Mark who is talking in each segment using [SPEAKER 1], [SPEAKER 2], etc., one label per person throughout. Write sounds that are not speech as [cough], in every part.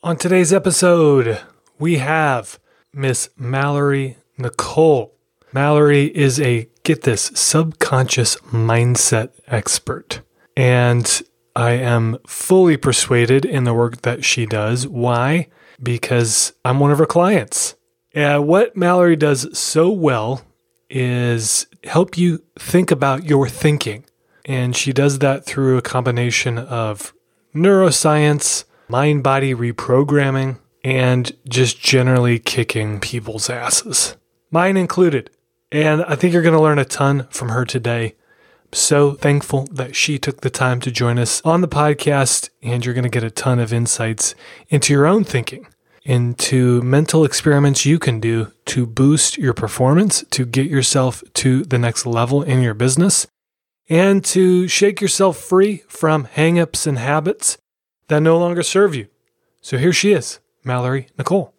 [SPEAKER 1] On today's episode, we have Miss Mallory Nicole. Mallory is a, get this, subconscious mindset expert. And I am fully persuaded in the work that she does. Why? Because I'm one of her clients. Uh, what Mallory does so well is help you think about your thinking. And she does that through a combination of neuroscience, mind body reprogramming, and just generally kicking people's asses, mine included. And I think you're going to learn a ton from her today. So thankful that she took the time to join us on the podcast, and you're going to get a ton of insights into your own thinking, into mental experiments you can do to boost your performance, to get yourself to the next level in your business, and to shake yourself free from hangups and habits that no longer serve you. So here she is, Mallory Nicole.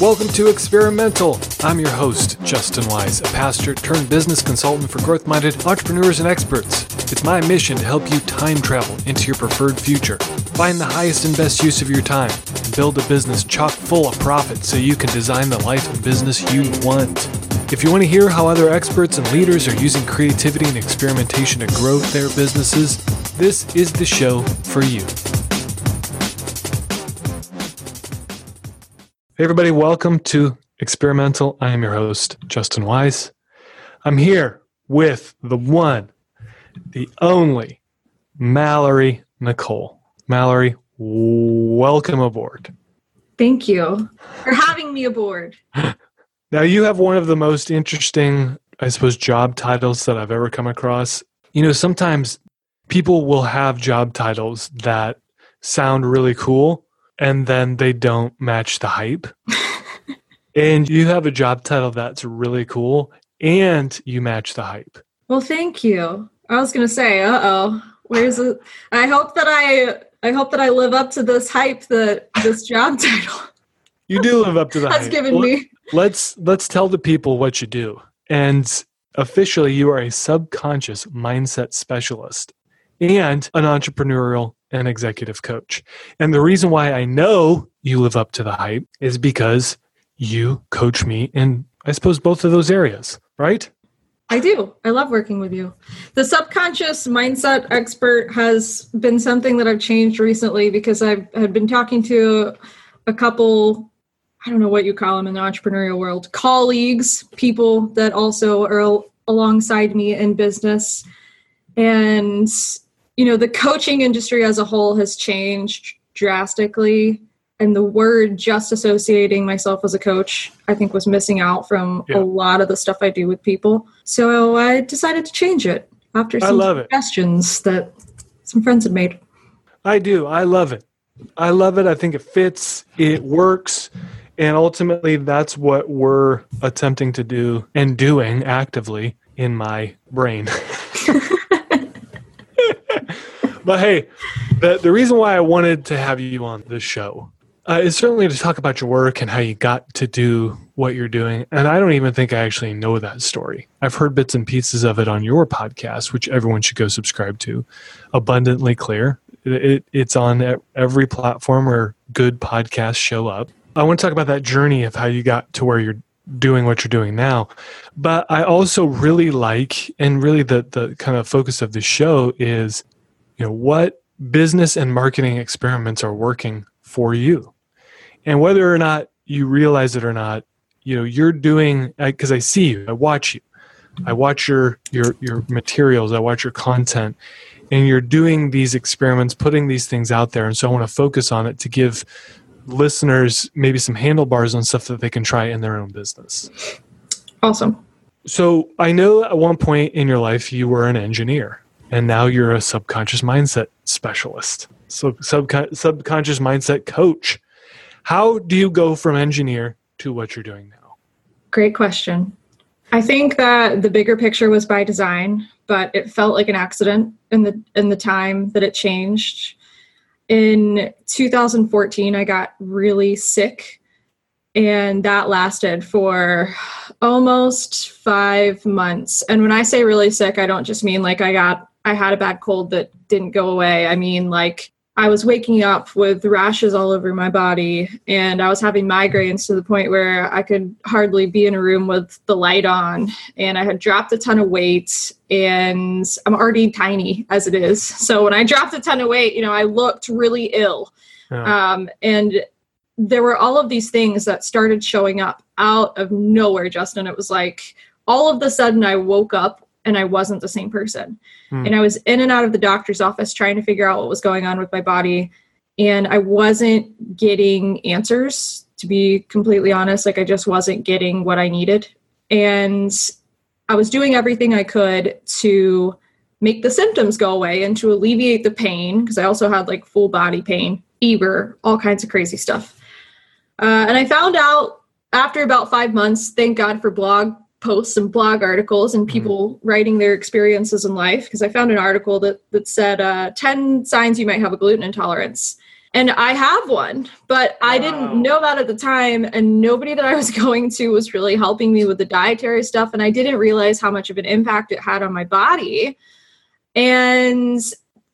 [SPEAKER 1] Welcome to Experimental. I'm your host, Justin Wise, a pastor turned business consultant for growth minded entrepreneurs and experts. It's my mission to help you time travel into your preferred future, find the highest and best use of your time, and build a business chock full of profit so you can design the life and business you want. If you want to hear how other experts and leaders are using creativity and experimentation to grow their businesses, this is the show for you. Hey, everybody, welcome to Experimental. I am your host, Justin Wise. I'm here with the one, the only Mallory Nicole. Mallory, welcome aboard.
[SPEAKER 2] Thank you for having me aboard. [laughs]
[SPEAKER 1] Now, you have one of the most interesting, I suppose, job titles that I've ever come across. You know, sometimes people will have job titles that sound really cool and then they don't match the hype. [laughs] and you have a job title that's really cool and you match the hype.
[SPEAKER 2] Well, thank you. I was going to say, uh-oh, where's it? I hope that I I hope that I live up to this hype that this job [laughs] title.
[SPEAKER 1] You do live up to the [laughs]
[SPEAKER 2] That's given me.
[SPEAKER 1] Let's let's tell the people what you do. And officially you are a subconscious mindset specialist and an entrepreneurial and executive coach. And the reason why I know you live up to the hype is because you coach me in, I suppose, both of those areas, right?
[SPEAKER 2] I do. I love working with you. The subconscious mindset expert has been something that I've changed recently because I've had been talking to a couple I don't know what you call them in the entrepreneurial world, colleagues, people that also are alongside me in business. And, you know, the coaching industry as a whole has changed drastically. And the word just associating myself as a coach, I think, was missing out from
[SPEAKER 1] Yeah.
[SPEAKER 2] a lot of the stuff I do with people. So I decided to change it after some
[SPEAKER 1] love it.
[SPEAKER 2] suggestions that some friends had made.
[SPEAKER 1] I do. I love it. I love it. I think it fits, it works. And ultimately, that's what we're attempting to do and doing actively in my brain. [laughs] but hey, the, the reason why I wanted to have you on this show uh, is certainly to talk about your work and how you got to do what you're doing. And I don't even think I actually know that story. I've heard bits and pieces of it on your podcast, which everyone should go subscribe to. Abundantly Clear. It, it, it's on every platform where good podcasts show up. I want to talk about that journey of how you got to where you're doing what you're doing now. But I also really like, and really the, the kind of focus of the show is, you know, what business and marketing experiments are working for you. And whether or not you realize it or not, you know, you're doing, because I see you, I watch you. I watch your your your materials, I watch your content, and you're doing these experiments, putting these things out there. And so I want to focus on it to give listeners maybe some handlebars on stuff that they can try in their own business.
[SPEAKER 2] Awesome.
[SPEAKER 1] So I know at one point in your life you were an engineer, and now you're a subconscious mindset specialist, so subcon- subconscious mindset coach. How do you go from engineer to what you're doing now?
[SPEAKER 2] Great question. I think that the bigger picture was by design, but it felt like an accident in the in the time that it changed. In 2014, I got really sick, and that lasted for almost five months. And when I say really sick, I don't just mean like I got I had a bad cold that didn't go away. I mean like I was waking up with rashes all over my body and I was having migraines to the point where I could hardly be in a room with the light on. And I had dropped a ton of weight and I'm already tiny as it is. So when I dropped a ton of weight, you know, I looked really ill. Yeah. Um, and there were all of these things that started showing up out of nowhere, Justin. It was like all of the sudden I woke up and I wasn't the same person. Hmm. And I was in and out of the doctor's office trying to figure out what was going on with my body. And I wasn't getting answers, to be completely honest. Like, I just wasn't getting what I needed. And I was doing everything I could to make the symptoms go away and to alleviate the pain, because I also had like full body pain, fever, all kinds of crazy stuff. Uh, and I found out after about five months, thank God for blog posts and blog articles and mm-hmm. people mm-hmm. writing their experiences in life because I found an article that that said uh, 10 signs you might have a gluten intolerance. And I have one, but wow. I didn't know that at the time. And nobody that I was [laughs] going to was really helping me with the dietary stuff. And I didn't realize how much of an impact it had on my body. And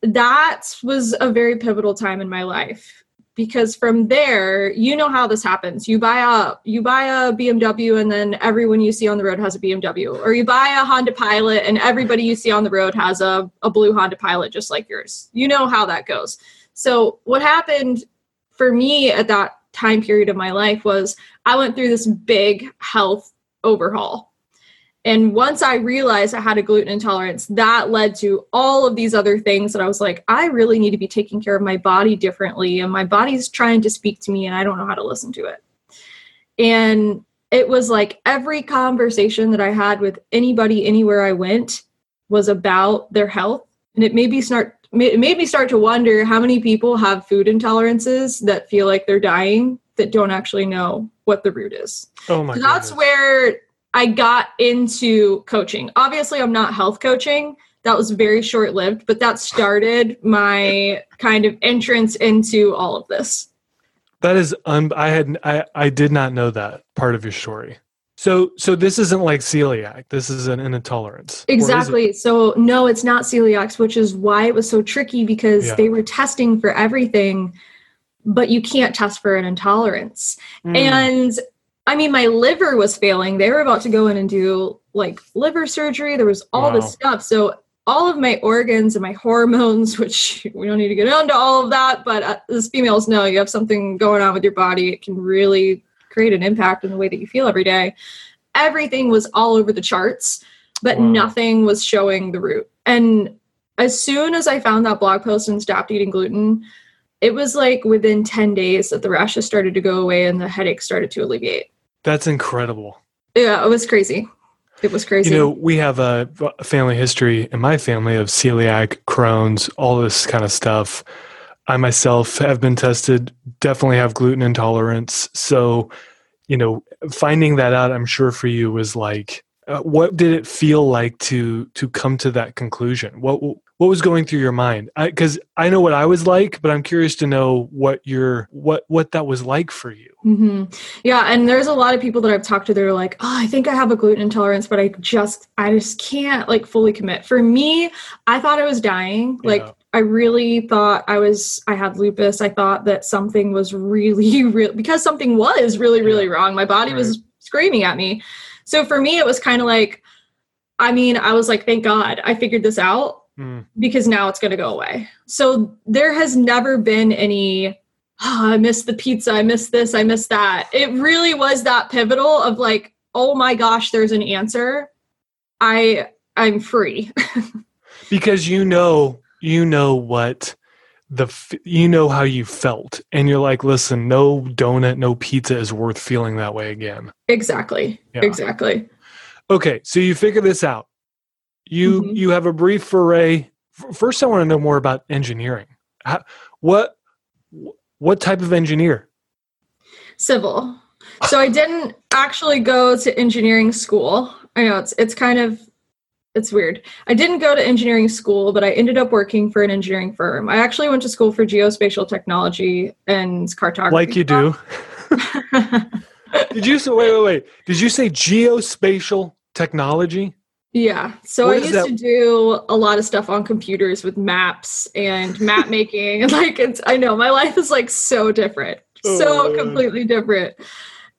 [SPEAKER 2] that was a very pivotal time in my life because from there you know how this happens. You buy a you buy a bmw and then everyone you see on the road has a bmw or you buy a honda pilot and everybody you see on the road has a, a blue honda pilot just like yours. You know how that goes. So what happened for me at that time period of my life was i went through this big health overhaul and once I realized I had a gluten intolerance, that led to all of these other things that I was like, I really need to be taking care of my body differently. And my body's trying to speak to me, and I don't know how to listen to it. And it was like every conversation that I had with anybody anywhere I went was about their health. And it made me start it made me start to wonder how many people have food intolerances that feel like they're dying that don't actually know what the root is.
[SPEAKER 1] Oh my
[SPEAKER 2] so That's where I got into coaching. Obviously, I'm not health coaching. That was very short lived, but that started my kind of entrance into all of this.
[SPEAKER 1] That is, um, I had, I, I did not know that part of your story. So, so this isn't like celiac. This is an, an intolerance.
[SPEAKER 2] Exactly. So, no, it's not celiac, which is why it was so tricky because yeah. they were testing for everything, but you can't test for an intolerance. Mm. And I mean, my liver was failing. They were about to go in and do like liver surgery. There was all wow. this stuff. So all of my organs and my hormones, [laughs] which we don't need to get into all of that, but uh, as females know, you have something going on with your body. It can really create an impact in the way that you feel every day. Everything was all over the charts, but wow. nothing was showing the root. And as soon as I found that blog post and stopped eating gluten, it was like within 10 days that the rashes started to go away and the headache started to alleviate.
[SPEAKER 1] That's incredible.
[SPEAKER 2] Yeah, it was crazy. It was crazy.
[SPEAKER 1] You know, we have a family history in my family of celiac, Crohn's, all this kind of stuff. I myself have been tested, definitely have gluten intolerance. So, you know, finding that out, I'm sure for you was like, uh, what did it feel like to to come to that conclusion? What what was going through your mind because I, I, know what i was like but i'm curious to know what your what what that was like for you
[SPEAKER 2] mm-hmm. yeah and there's a lot of people that i've talked to that are like oh i think i have a gluten intolerance but i just i just can't like fully commit for me i thought i was dying like yeah. i really thought i was i had lupus i thought that something was really [laughs] real because something was really really yeah. wrong my body right. was screaming at me so for me it was kind of like I mean, I was like, thank God I figured this out mm. because now it's going to go away. So there has never been any, oh, I miss the pizza, I miss this, I miss that. It really was that pivotal of like, oh my gosh, there's an answer. I I'm free. [laughs]
[SPEAKER 1] because you know, you know what the you know how you felt and you're like listen no donut no pizza is worth feeling that way again
[SPEAKER 2] exactly yeah. exactly
[SPEAKER 1] okay so you figure this out you mm-hmm. you have a brief foray. First, I want to know more about engineering. How, what what type of engineer?
[SPEAKER 2] Civil. So I didn't actually go to engineering school. I know it's it's kind of it's weird. I didn't go to engineering school, but I ended up working for an engineering firm. I actually went to school for geospatial technology and cartography.
[SPEAKER 1] Like you do. [laughs] Did you say wait wait wait? Did you say geospatial technology?
[SPEAKER 2] Yeah. So
[SPEAKER 1] What
[SPEAKER 2] I used
[SPEAKER 1] that-
[SPEAKER 2] to do a lot of stuff on computers with maps and map [laughs] making. And like it's I know my life is like so different.
[SPEAKER 1] Oh,
[SPEAKER 2] so completely different.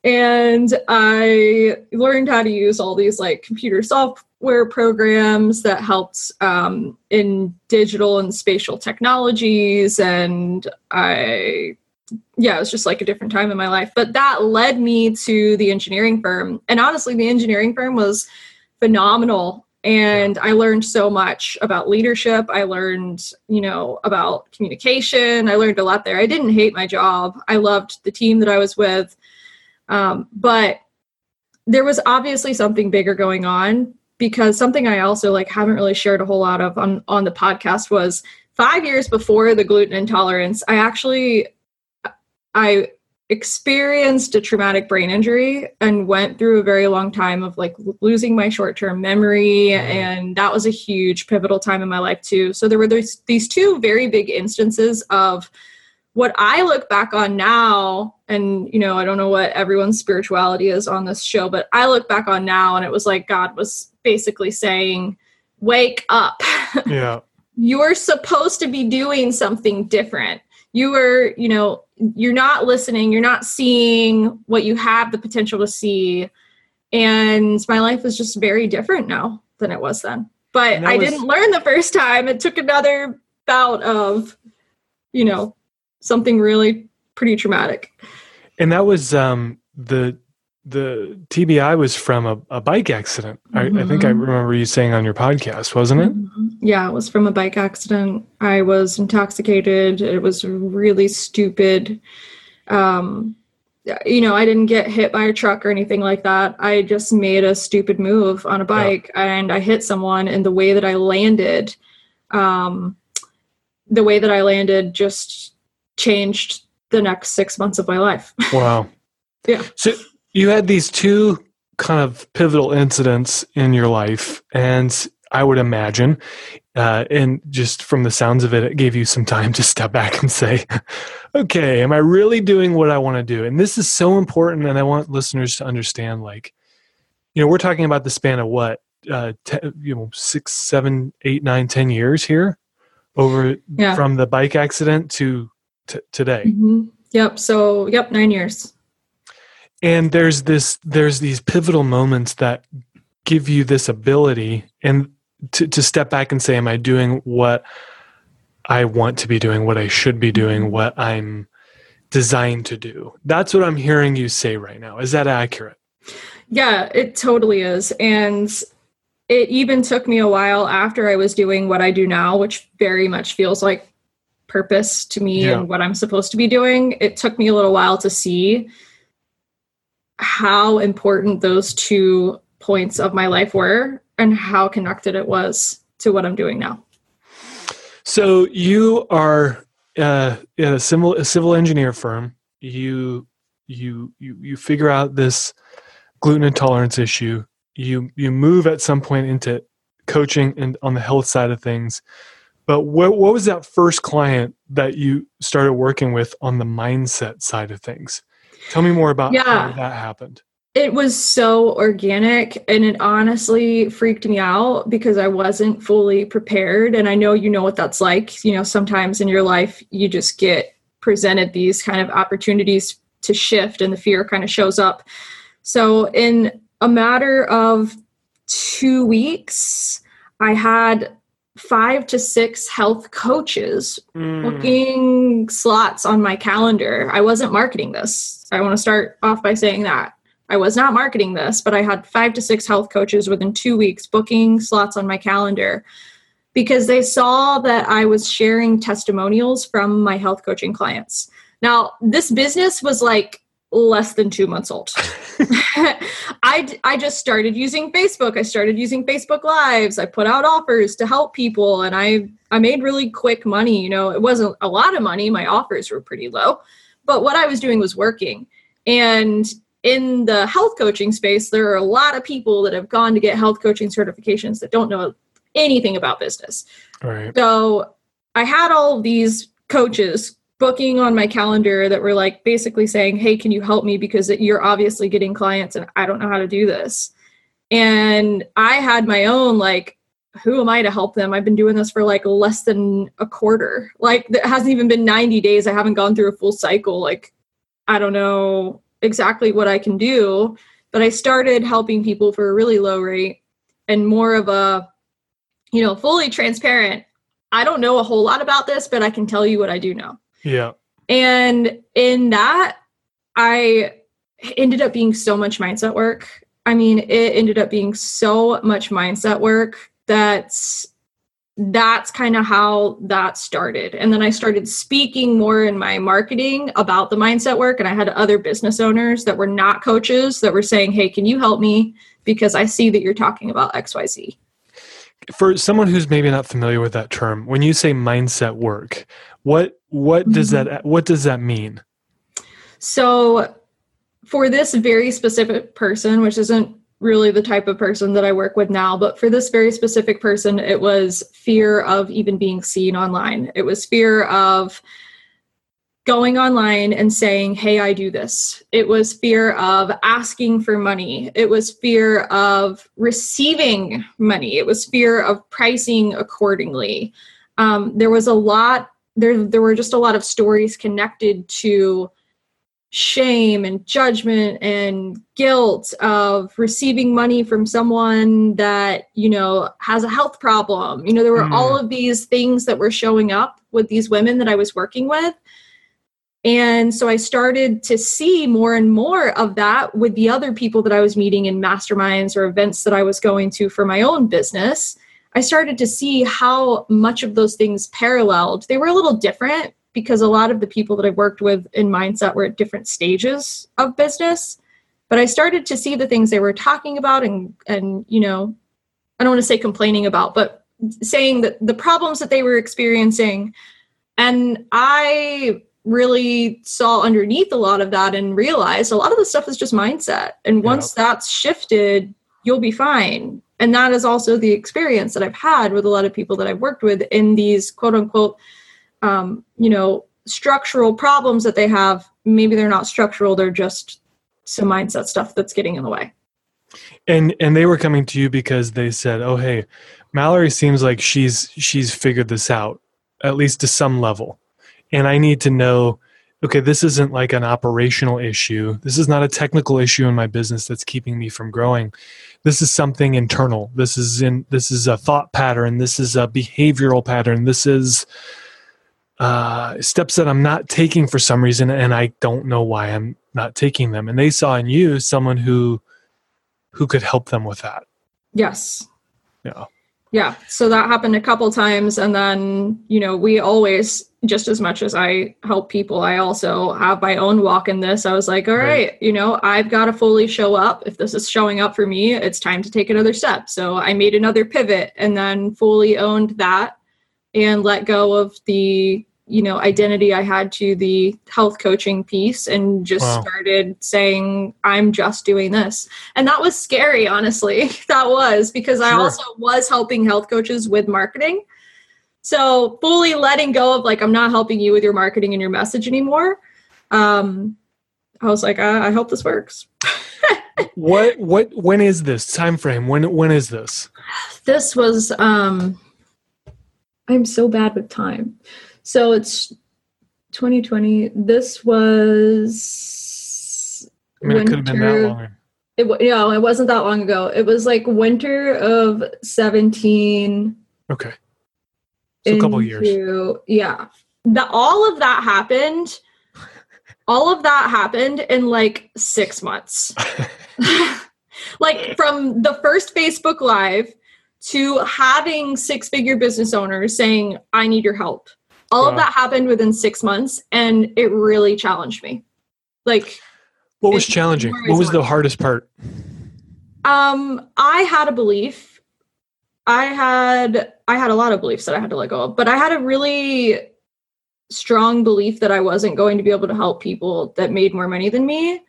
[SPEAKER 2] And I learned how to use all these like computer software programs that helped um, in digital and spatial technologies. And I yeah, it was just like a different time in my life. But that led me to the engineering firm. And honestly, the engineering firm was phenomenal. And I learned so much about leadership. I learned, you know, about communication. I learned a lot there. I didn't hate my job. I loved the team that I was with. Um, but there was obviously something bigger going on because something I also like haven't really shared a whole lot of on on the podcast was five years before the gluten intolerance. I actually I experienced a traumatic brain injury and went through a very long time of like losing my short-term memory
[SPEAKER 1] Mhm.
[SPEAKER 2] and that was a huge pivotal time in my life too so there were these, these two very big instances of what i look back on now and you know i don't know what everyone's spirituality is on this show but i look back on now and it was like god was basically saying wake up [laughs]
[SPEAKER 1] Yeah.
[SPEAKER 2] you're supposed to be doing something different you were you know you're not listening you're not seeing what you have the potential to see. And my life is just very different now than it was then. But i
[SPEAKER 1] was-
[SPEAKER 2] didn't learn the first time. It took another bout of you know something really pretty traumatic.
[SPEAKER 1] And that was um the the TBI was from a, a bike accident. I, I think I
[SPEAKER 2] Mhm.
[SPEAKER 1] remember you saying on your podcast, wasn't it?
[SPEAKER 2] Mhm. Yeah, it was from a bike accident. I was intoxicated. It was really stupid. Um, you know, I didn't get hit by a truck or anything like that. I just made a stupid move on a bike and I hit someone. And the way that I landed, um, the way that I landed just changed the next six months of my life. [laughs]
[SPEAKER 1] Wow.
[SPEAKER 2] Yeah.
[SPEAKER 1] So you had these two kind of pivotal incidents in your life, and I would imagine, uh, and just from the sounds of it, it gave you some time to step back and say, "Okay, am I really doing what I want to do?" And this is so important, and I want listeners to understand. Like, you know, we're talking about the span of what, uh, te- you know, six, seven, eight, nine, ten years here, over
[SPEAKER 2] Yeah.
[SPEAKER 1] from the bike accident to t- today.
[SPEAKER 2] Mhm. Yep. So, yep, nine years.
[SPEAKER 1] And there's this there's these pivotal moments that give you this ability and to, to step back and say am i doing what i want to be doing what i should be doing what i'm designed to do that's what i'm hearing you say right now is that accurate
[SPEAKER 2] Yeah, it totally is. And it even took me a while after I was doing what I do now, which very much feels like purpose to me
[SPEAKER 1] Yeah.
[SPEAKER 2] and what I'm supposed to be doing. It took me a little while to see how important those two points of my life were and how connected it was to what I'm doing now.
[SPEAKER 1] so you are uh, in a civil a civil engineer firm. You you you you figure out this gluten intolerance issue. You you move at some point into coaching and on the health side of things. But what, what was that first client that you started working with on the mindset side of things tell me more about
[SPEAKER 2] Yeah.
[SPEAKER 1] how that happened
[SPEAKER 2] It was so organic and it honestly freaked me out because I wasn't fully prepared. And I know you know what that's like. You know, sometimes in your life, you just get presented these kind of opportunities to shift and the fear kind of shows up. So, in a matter of two weeks, I had five to six health coaches
[SPEAKER 1] Mm,
[SPEAKER 2] booking slots on my calendar. I wasn't marketing this. I want to start off by saying that. I was not marketing this, but I had five to six health coaches within two weeks booking slots on my calendar because they saw that I was sharing testimonials from my health coaching clients. Now, this business was like less than two months old. [laughs] [laughs] I, I just started using Facebook. I started using Facebook Lives. I put out offers to help people and I I made really quick money. You know, it wasn't a lot of money. My offers were pretty low, but what I was doing was working. And in the health coaching space, there are a lot of people that have gone to get health coaching certifications that don't know anything about business.
[SPEAKER 1] right
[SPEAKER 2] So I had all of these coaches booking on my calendar that were like basically saying, Hey, can you help me? Because you're obviously getting clients and I don't know how to do this. And I had my own like who am I to help them? I've been doing this for like less than a quarter. Like it hasn't even been 90 days. I haven't gone through a full cycle. Like I don't know exactly what I can do, but I started helping people for a really low rate and more of a you know, fully transparent. I don't know a whole lot about this, but I can tell you what I do know.
[SPEAKER 1] Yeah.
[SPEAKER 2] And in that, I ended up being so much mindset work. I mean, it ended up being so much mindset work that's that's kind of how that started. And then I started speaking more in my marketing about the mindset work. And I had other business owners that were not coaches that were saying, Hey, can you help me? Because I see that you're talking about XYZ
[SPEAKER 1] for someone who's maybe not familiar with that term when you say mindset work what what mm-hmm. does that what does that mean
[SPEAKER 2] so for this very specific person which isn't really the type of person that I work with now but for this very specific person it was fear of even being seen online it was fear of going online and saying, Hey, I do this. It was fear of asking for money. It was fear of receiving money. It was fear of pricing accordingly. Um, there was a lot, there, there were just a lot of stories connected to shame and judgment and guilt of receiving money from someone that you know has a health problem you know there were mm. all of these things that were showing up with these women that i was working with and so I started to see more and more of that with the other people that I was meeting in masterminds or events that I was going to for my own business. I started to see how much of those things paralleled. They were a little different because a lot of the people that I've worked with in mindset were at different stages of business. But I started to see the things they were talking about and and you know, I don't want to say complaining about, but saying that the problems that they were experiencing and I really saw underneath a lot of that and realized a lot of the stuff is just mindset. And once yeah. that's shifted, you'll be fine. And that is also the experience that I've had with a lot of people that I've worked with in these quote unquote, um, you know, structural problems that they have. Maybe they're not structural, they're just some mindset stuff that's getting in the way.
[SPEAKER 1] And and they were coming to you because they said, "Oh, hey, Mallory seems like she's she's figured this out at least to some level." and I need to know okay, this isn't like an operational issue. This is not a technical issue in my business that's keeping me from growing. This is something internal. This is in this is a thought pattern. This is a behavioral pattern. This is uh, steps that I'm not taking for some reason, and I don't know why I'm not taking them. And they saw in you someone who who could help them with that.
[SPEAKER 2] Yes.
[SPEAKER 1] Yeah.
[SPEAKER 2] Yeah. So that happened a couple times, and then you know we always just as much as I help people, I also have my own walk in this. I was like, all right, right, you know, I've got to fully show up. If this is showing up for me, it's time to take another step. So I made another pivot and then fully owned that and let go of the, you know, identity I had to the health coaching piece and just wow. started saying, I'm just doing this. And that was scary, honestly. [laughs] that was because sure. I also was helping health coaches with marketing so fully letting go of like, I'm not helping you with your marketing and your message anymore. Um, I was like, I, I hope this works. [laughs]
[SPEAKER 1] what what when is this time frame? When when is this?
[SPEAKER 2] This was um I'm so bad with time. So it's 2020. This was
[SPEAKER 1] I mean, winter. it could have been that long.
[SPEAKER 2] It, you know, it wasn't that long ago. It was like winter of 17.
[SPEAKER 1] Okay. So a couple years.
[SPEAKER 2] Yeah. The, all of that happened. all of that happened in like six months. [laughs] [laughs] like from the first Facebook Live to having six figure business owners saying, I need your help. All wow. of that happened within six months and it really challenged me. Like,
[SPEAKER 1] what was challenging? What was the hardest part?
[SPEAKER 2] Um, I had a belief I had I had a lot of beliefs that I had to let go of, but I had a really strong belief that I wasn't going to be able to help people that made more money than me.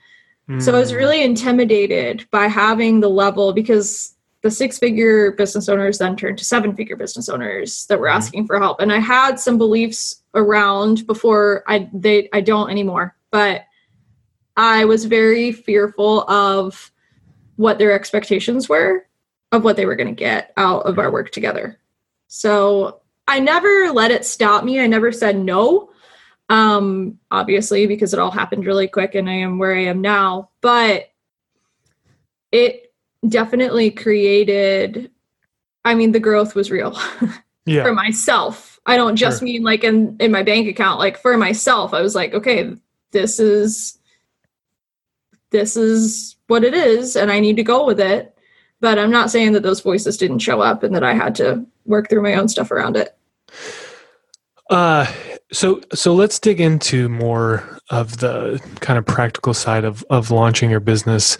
[SPEAKER 2] Mm. So I was hmm. really intimidated by having the level because the six figure business owners then turned to seven figure business owners that were mm. asking for help. And I had some beliefs around before I they I don't anymore, but I was very fearful of what their expectations were of what they were going to get out of our work together. So I never let it stop me. I never said no. Um, obviously, because it all happened really quick and I am where I am now. But it definitely created, I mean, the growth was real [laughs]
[SPEAKER 1] Yeah.
[SPEAKER 2] for myself. I don't just
[SPEAKER 1] Sure.
[SPEAKER 2] mean like in, in my bank account, like for myself, I was like, okay, this is this is what it is and I need to go with it. But I'm not saying that those voices didn't show up and that I had to work through my own stuff around it.
[SPEAKER 1] Uh, so so let's dig into more of the kind of practical side of of launching your business,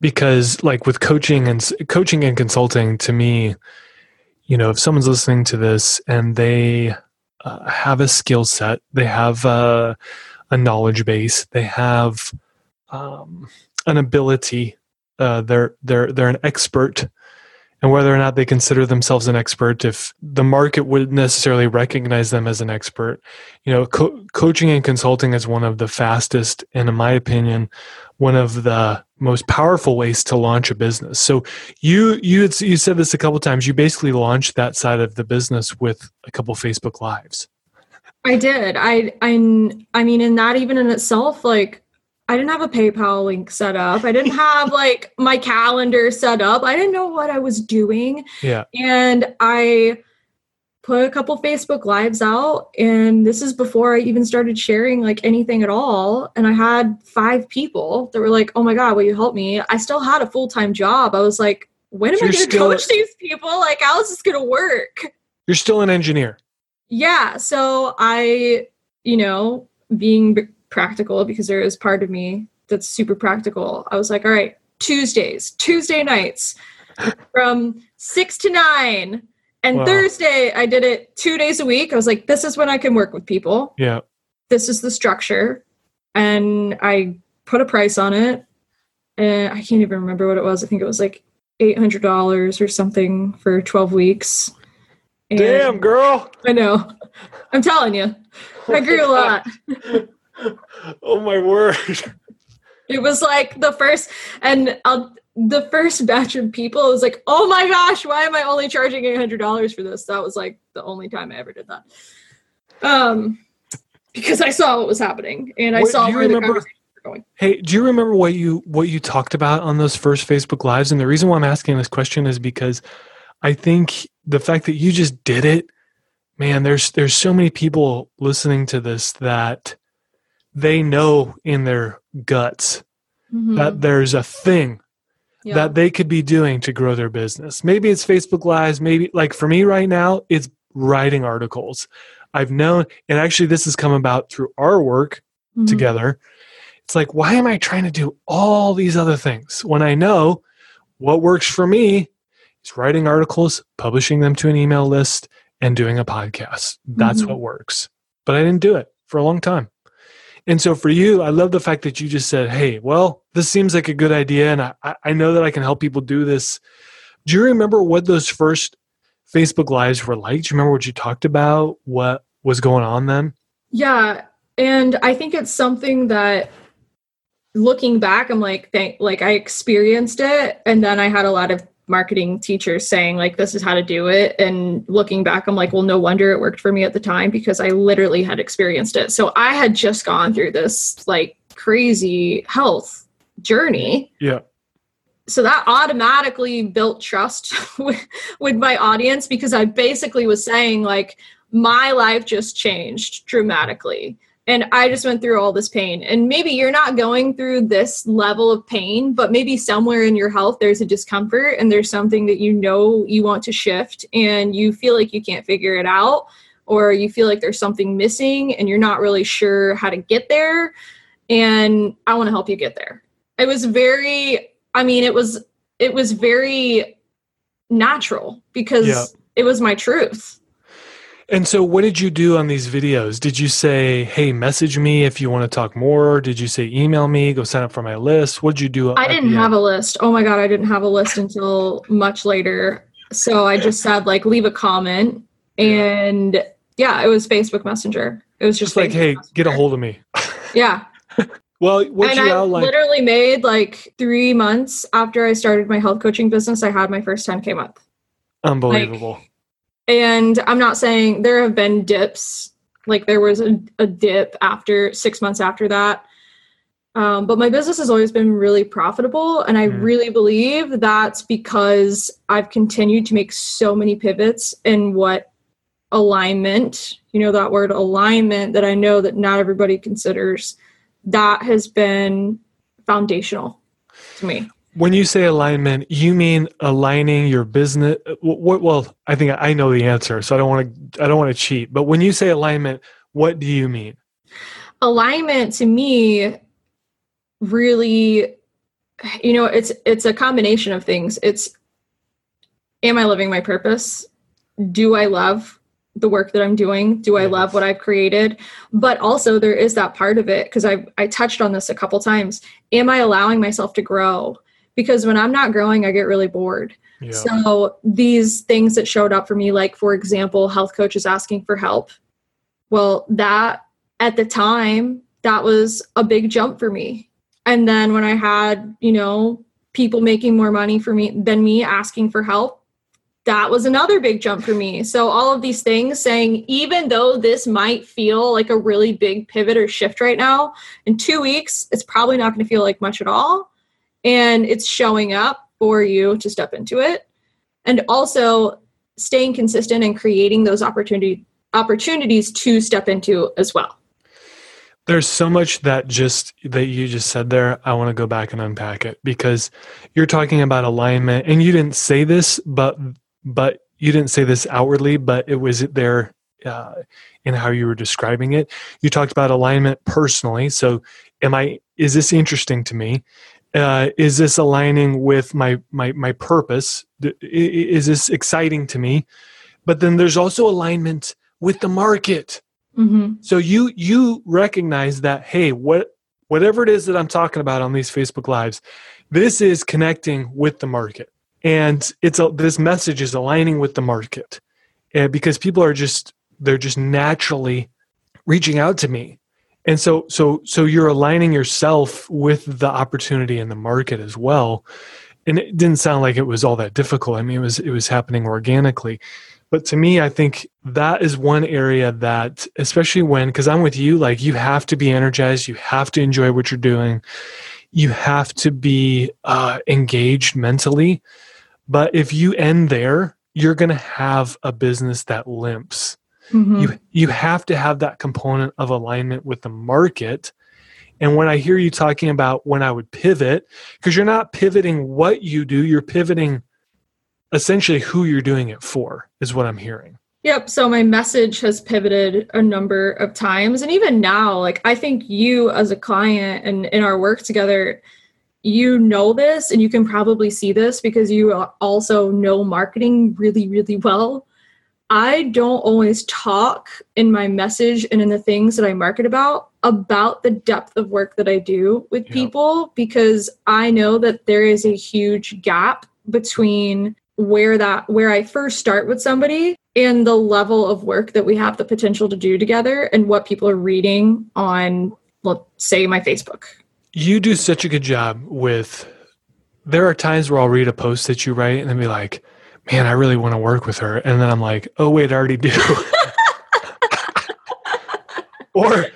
[SPEAKER 1] because like with coaching and coaching and consulting, to me, you know, if someone's listening to this and they uh, have a skill set, they have uh, a knowledge base, they have um, an ability, uh, they're they're they're an expert and whether or not they consider themselves an expert if the market wouldn't necessarily recognize them as an expert. You know co- coaching and consulting is one of the fastest and in my opinion one of the most powerful ways to launch a business. So you you you said this a couple times. You basically launched that side of the business with a couple facebook lives.
[SPEAKER 2] I did. I I I mean, and that even in itself, like I didn't have a PayPal link set up. I didn't have [laughs] like my calendar set up. I didn't know what I was doing.
[SPEAKER 1] yeah
[SPEAKER 2] And I put a couple Facebook lives out and this is before I even started sharing like anything at all and I had 5 people that were like, "Oh my god, will you help me?" I still had a full-time job. I was like, "When am
[SPEAKER 1] So
[SPEAKER 2] I going to coach these people? Like how is this going to work?"
[SPEAKER 1] you're still an engineer
[SPEAKER 2] Yeah, so I, you know, being practical because there is part of me that's super practical. I was like, all right, Tuesdays, Tuesday nights from 6 to 9. And
[SPEAKER 1] Wow.
[SPEAKER 2] Thursday, I did it 2 days a week. I was like, this is when I can work with people.
[SPEAKER 1] yeah
[SPEAKER 2] This is the structure. And I put a price on it. And I can't even remember what it was. I think it was like $800 or something for 12 weeks. And-
[SPEAKER 1] damn girl
[SPEAKER 2] I know. I'm telling you, I grew a lot. [laughs] [laughs]
[SPEAKER 1] oh my word
[SPEAKER 2] It was like the first, and I'll, the first batch of people was like, "Oh my gosh, why am I only charging eight hundred dollars for this?" That was like the only time I ever did that. Um, because I saw what was happening and I
[SPEAKER 1] What-
[SPEAKER 2] saw
[SPEAKER 1] do you
[SPEAKER 2] where the
[SPEAKER 1] remember-
[SPEAKER 2] conversation was going.
[SPEAKER 1] Hey, do you remember what you what you talked about on those first Facebook lives? And the reason why I'm asking this question is because I think the fact that you just did it, man, there's there's so many people listening to this that they know in their guts
[SPEAKER 2] Mhm.
[SPEAKER 1] that there's a thing
[SPEAKER 2] Yeah.
[SPEAKER 1] that they could be doing to grow their business. Maybe it's Facebook Lives, maybe like for me right now, it's writing articles. I've known, and actually, this has come about through our work
[SPEAKER 2] Mhm.
[SPEAKER 1] together. It's like, why am I trying to do all these other things when I know what works for me is writing articles, publishing them to an email list, and doing a podcast? That's
[SPEAKER 2] Mhm.
[SPEAKER 1] what works. But I didn't do it for a long time. And so for you, I love the fact that you just said, hey, well, this seems like a good idea. And I, I- know that I can help people do this. Do you remember what those first Facebook Lives were like? Do you remember what you talked about? What was going on then?
[SPEAKER 2] Yeah, and I think it's something that looking back I'm like thank like I experienced it and then I had a lot of marketing teachers saying like this is how to do it and looking back I'm like well no wonder it worked for me at the time because I literally had experienced it. So I had just gone through this like crazy health journey
[SPEAKER 1] Yeah.
[SPEAKER 2] so that automatically built trust [laughs] with, with my audience because I basically was saying like my life just changed dramatically and I just went through all this pain. And maybe you're not going through this level of pain but maybe somewhere in your health there's a discomfort and there's something that you know you want to shift and you feel like you can't figure it out or you feel like there's something missing and you're not really sure how to get there. And I want to help you get there. It was very i mean it was it was very natural because
[SPEAKER 1] Yeah.
[SPEAKER 2] it was my truth
[SPEAKER 1] And so, what did you do on these videos? Did you say, "Hey, message me if you want to talk more"? Did you say, "Email me, go sign up for my list"? What did you do?
[SPEAKER 2] i didn't have a list oh my god i didn't have a list until much later so i just said like leave a comment and yeah it was facebook messenger it was just
[SPEAKER 1] just like,
[SPEAKER 2] Facebook
[SPEAKER 1] "Hey, get a hold of me."
[SPEAKER 2] yeah [laughs]
[SPEAKER 1] Well, what
[SPEAKER 2] and
[SPEAKER 1] you
[SPEAKER 2] I
[SPEAKER 1] outlined,
[SPEAKER 2] literally made like three months after I started my health coaching business, I had my first 10K month.
[SPEAKER 1] unbelievable.
[SPEAKER 2] And I'm not saying there have been dips, like there was a, a dip after six months after that. Um, but my business has always been really profitable. And I
[SPEAKER 1] Mhm.
[SPEAKER 2] really believe that's because I've continued to make so many pivots in what alignment, you know, that word alignment that I know that not everybody considers, that has been foundational to me.
[SPEAKER 1] When you say alignment, you mean aligning your business. Well, I think I know the answer, so I don't want to. I don't want to cheat. But when you say alignment, what do you mean?
[SPEAKER 2] alignment to me really you know it's it's a combination of things it's am i living my purpose do i love the work that i'm doing do i love what i've created but also there is that part of it because i i touched on this a couple times am i allowing myself to grow because when i'm not growing i get really bored
[SPEAKER 1] Yeah.
[SPEAKER 2] so these things that showed up for me, like for example, health coaches asking for help. Well, that at the time, that was a big jump for me. And then when I had, you know, people making more money for me than me asking for help, that was another big jump for me. So all of these things saying, even though this might feel like a really big pivot or shift right now, in two weeks, it's probably not going to feel like much at all. And it's showing up for you to step into it. And also staying consistent and creating those opportunity opportunities to step into as well.
[SPEAKER 1] There's so much that just that you just said there. I want to go back and unpack it because you're talking about alignment, and you didn't say this, but but you didn't say this outwardly, but it was there uh, in how you were describing it. You talked about alignment personally. So, am I? Is this interesting to me? Uh, is this aligning with my my my purpose? Th- i- i- Is this exciting to me? But then there's also alignment with the market.
[SPEAKER 2] Mm-hmm.
[SPEAKER 1] So you you recognize that hey, what whatever it is that I'm talking about on these Facebook lives, this is connecting with the market, and it's a, this message is aligning with the market, and because people are just they're just naturally reaching out to me, and so so so you're aligning yourself with the opportunity in the market as well, and it didn't sound like it was all that difficult. I mean, it was it was happening organically. But to me, I think that is one area that, especially when, because I'm with you, like you have to be energized, you have to enjoy what you're doing, you have to be uh, engaged mentally. But if you end there, you're going to have a business that limps.
[SPEAKER 2] Mm-hmm.
[SPEAKER 1] You you have to have that component of alignment with the market. And when I hear you talking about when I would pivot, because you're not pivoting what you do, you're pivoting essentially who you're doing it for, is what I'm hearing.
[SPEAKER 2] Yep. So my message has pivoted a number of times. And even now, like I think you as a client and in our work together, you know this and you can probably see this because you also know marketing really, really well. I don't always talk in my message and in the things that I market about about the depth of work that I do with
[SPEAKER 1] Yeah.
[SPEAKER 2] people because I know that there is a huge gap between where that where I first start with somebody and the level of work that we have the potential to do together and what people are reading on let's say my Facebook.
[SPEAKER 1] You do such a good job with. There are times where I'll read a post that you write and then be like, man, I really want to work with her. And then I'm like, oh, wait, I already do. [laughs] or,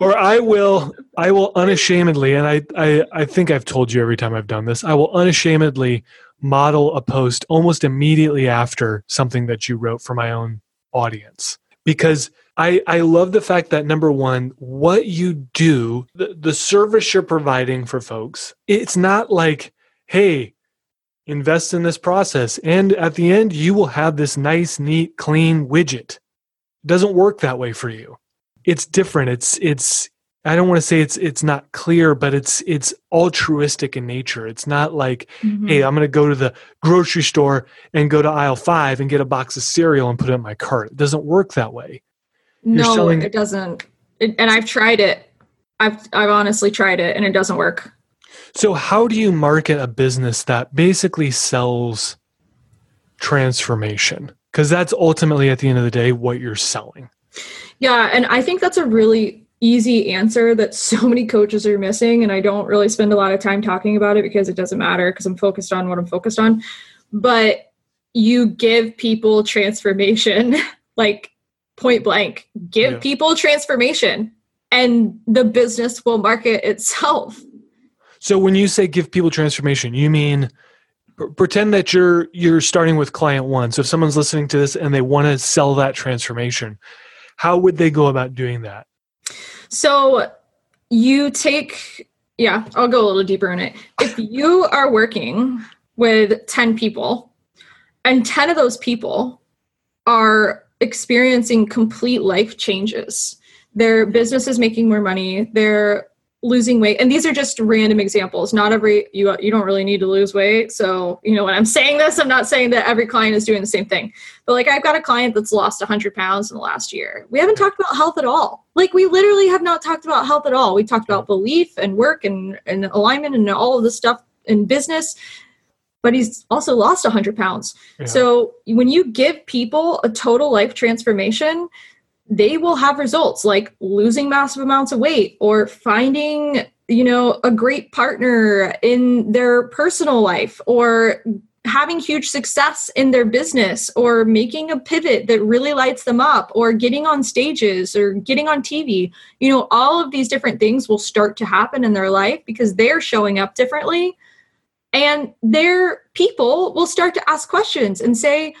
[SPEAKER 1] or I will, I will unashamedly, and I, I, I think I've told you every time I've done this, I will unashamedly model a post almost immediately after something that you wrote for my own audience because I, I love the fact that number one, what you do, the, the service you're providing for folks, it's not like, hey, invest in this process. And at the end, you will have this nice, neat, clean widget. It doesn't work that way for you. It's different. It's, it's, I don't want to say it's, it's not clear, but it's, it's altruistic in nature. It's not like, mm-hmm. hey, I'm going to go to the grocery store and go to aisle five and get a box of cereal and put it in my cart. It doesn't work that way.
[SPEAKER 2] no,
[SPEAKER 1] selling-
[SPEAKER 2] it doesn't. It, and I've tried it. I've I've honestly tried it and it doesn't work.
[SPEAKER 1] So, how do you market a business that basically sells transformation? Because that's ultimately, at the end of the day, what you're selling.
[SPEAKER 2] Yeah, and I think that's a really easy answer that [laughs] so many coaches are missing and I don't really spend a lot of time talking about it because it doesn't matter because I'm focused on what I'm focused on. But you give people transformation [laughs] like point blank. Give yeah. people transformation and the business will market itself.
[SPEAKER 1] So when you say give people transformation, you mean pretend that you're you're starting with client 1. So if someone's listening to this and they want to sell that transformation, how would they go about doing that?
[SPEAKER 2] So you take yeah, I'll go a little deeper in it. If you are working with 10 people and 10 of those people are experiencing complete life changes, their business is making more money, they're losing weight. And these are just random examples. Not every you you don't really need to lose weight. So you know when i'm saying this i'm not saying that every client is doing the same thing. But like i've got a client that's lost 100 pounds in the last year. We haven't talked about health at all. Like we literally have not talked about health at all. We talked about belief and work and and alignment and all of this stuff in business. But he's also lost 100 pounds. Yeah. so when you give people a total life transformation they will have results like losing massive amounts of weight or finding you know a great partner in their personal life or having huge success in their business or making a pivot that really lights them up or getting on stages or getting on TV you know all of these different things will start to happen in their life because they're showing up differently and their people will start to ask questions and say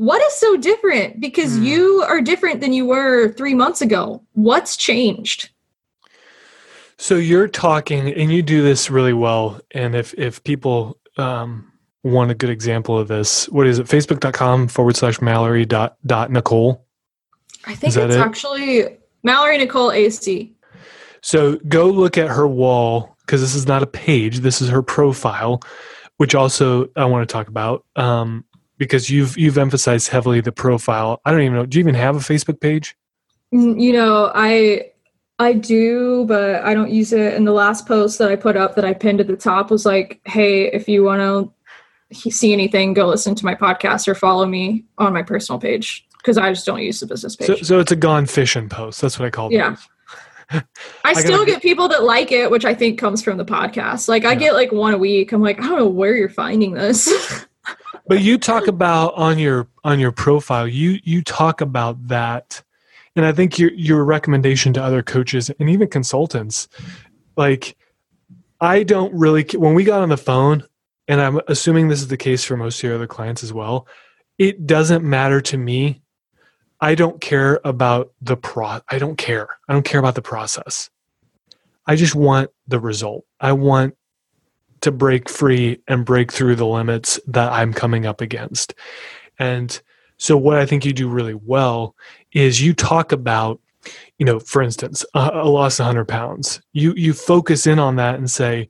[SPEAKER 2] what is so different? Because mm. you are different than you were three months ago. What's changed?
[SPEAKER 1] So you're talking, and you do this really well. And if if people um, want a good example of this, what is it? Facebook.com forward slash Mallory dot dot Nicole.
[SPEAKER 2] I think it's it? actually Mallory Nicole AC.
[SPEAKER 1] So go look at her wall because this is not a page. This is her profile, which also I want to talk about. Um, because you've you've emphasized heavily the profile. I don't even know. Do you even have a Facebook page?
[SPEAKER 2] Mm, you know, I I do, but I don't use it. And the last post that I put up that I pinned at the top was like, "Hey, if you want to see anything, go listen to my podcast or follow me on my personal page." Because I just don't use the business page.
[SPEAKER 1] So, so it's a gone fishing post. That's what I call it.
[SPEAKER 2] Yeah. [laughs] I, I still get people that like it, which I think comes from the podcast. Like I get like one a week. I'm like, I don't know where you're finding this. [laughs]
[SPEAKER 1] but you talk about on your on your profile you you talk about that. And i think your your recommendation to other coaches and even consultants like i don't really when we got on the phone and i'm assuming this is the case for most of your other clients as well it doesn't matter to me. I don't care about the pro i don't care. I don't care about the process. I just want the result. I want to break free and break through the limits that I'm coming up against. And so, what I think you do really well is you talk about, you know, for instance, a, a loss of 100 pounds. You you focus in on that and say,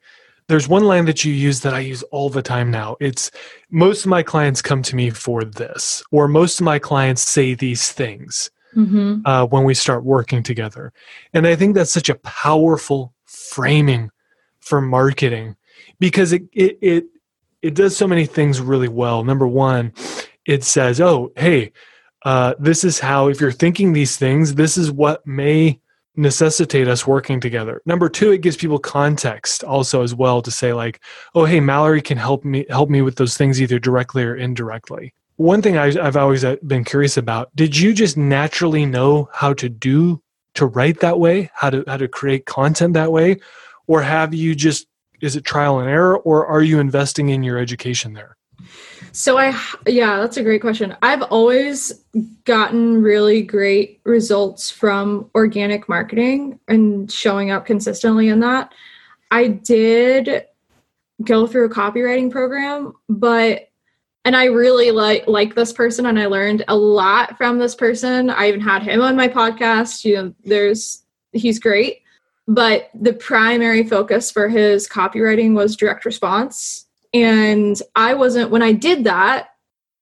[SPEAKER 1] there's one line that you use that I use all the time now. It's most of my clients come to me for this, or most of my clients say these things mm-hmm. uh, when we start working together. And I think that's such a powerful framing for marketing because it it it, it does so many things really well. Number one, it says, "Oh, hey, uh, this is how if you're thinking these things, this is what may necessitate us working together." Number two, it gives people context also as well to say like, "Oh, hey, Mallory can help me help me with those things either directly or indirectly." One thing I, I've always uh, been curious about: Did you just naturally know how to do to write that way, how to how to create content that way, or have you just is it trial and error or are you investing in your education there?
[SPEAKER 2] So i yeah that's a great question. I've always gotten really great results from organic marketing and showing up consistently in that. I did go through a copywriting program but and i really like like this person and i learned a lot from this person. I even had him on my podcast. You know there's he's great but the primary focus for his copywriting was direct response. And I wasn't, when I did that,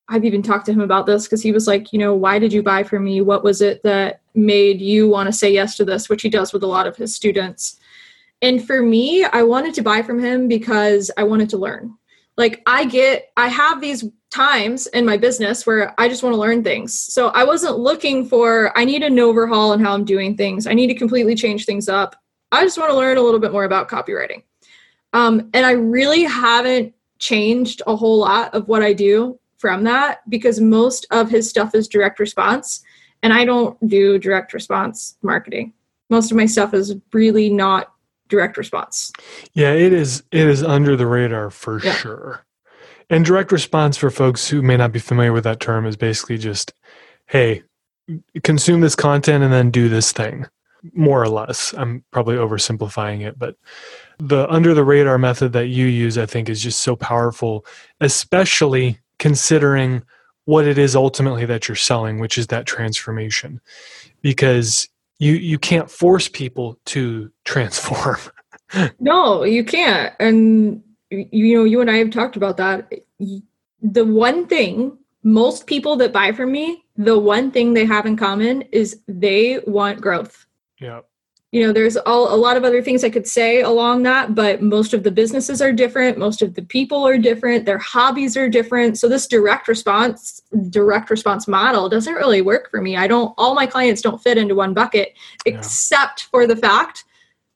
[SPEAKER 2] I've even talked to him about this because he was like, you know, why did you buy from me? What was it that made you want to say yes to this? Which he does with a lot of his students. And for me, I wanted to buy from him because I wanted to learn. like I get, I have these times in my business where I just want to learn things. So I wasn't looking for, I need an overhaul in how I'm doing things. I need to completely change things up. I just want to learn a little bit more about copywriting. Um, and I really haven't changed a whole lot of what I do from that because most of his stuff is direct response. And I don't do direct response marketing. Most of my stuff is really not direct response.
[SPEAKER 1] Yeah, it is it is under the radar for yeah. sure. And direct response for folks who may not be familiar with that term is basically just hey, consume this content and then do this thing. More or less. I'm probably oversimplifying it, but the under the radar method that you use I think is just so powerful, especially considering what it is ultimately that you're selling, which is that transformation. Because you you can't force people to transform. [laughs]
[SPEAKER 2] no, you can't. And you know, you and I have talked about that. The one thing most people that buy from me, the one thing they have in common is they want growth.
[SPEAKER 1] Yeah.
[SPEAKER 2] You know there's all, a lot of other things i could say along that but most of the businesses are different most of the people are different their hobbies are different. So this direct response direct response model doesn't really work for me. I don't all my clients don't fit into one bucket yeah. except for the fact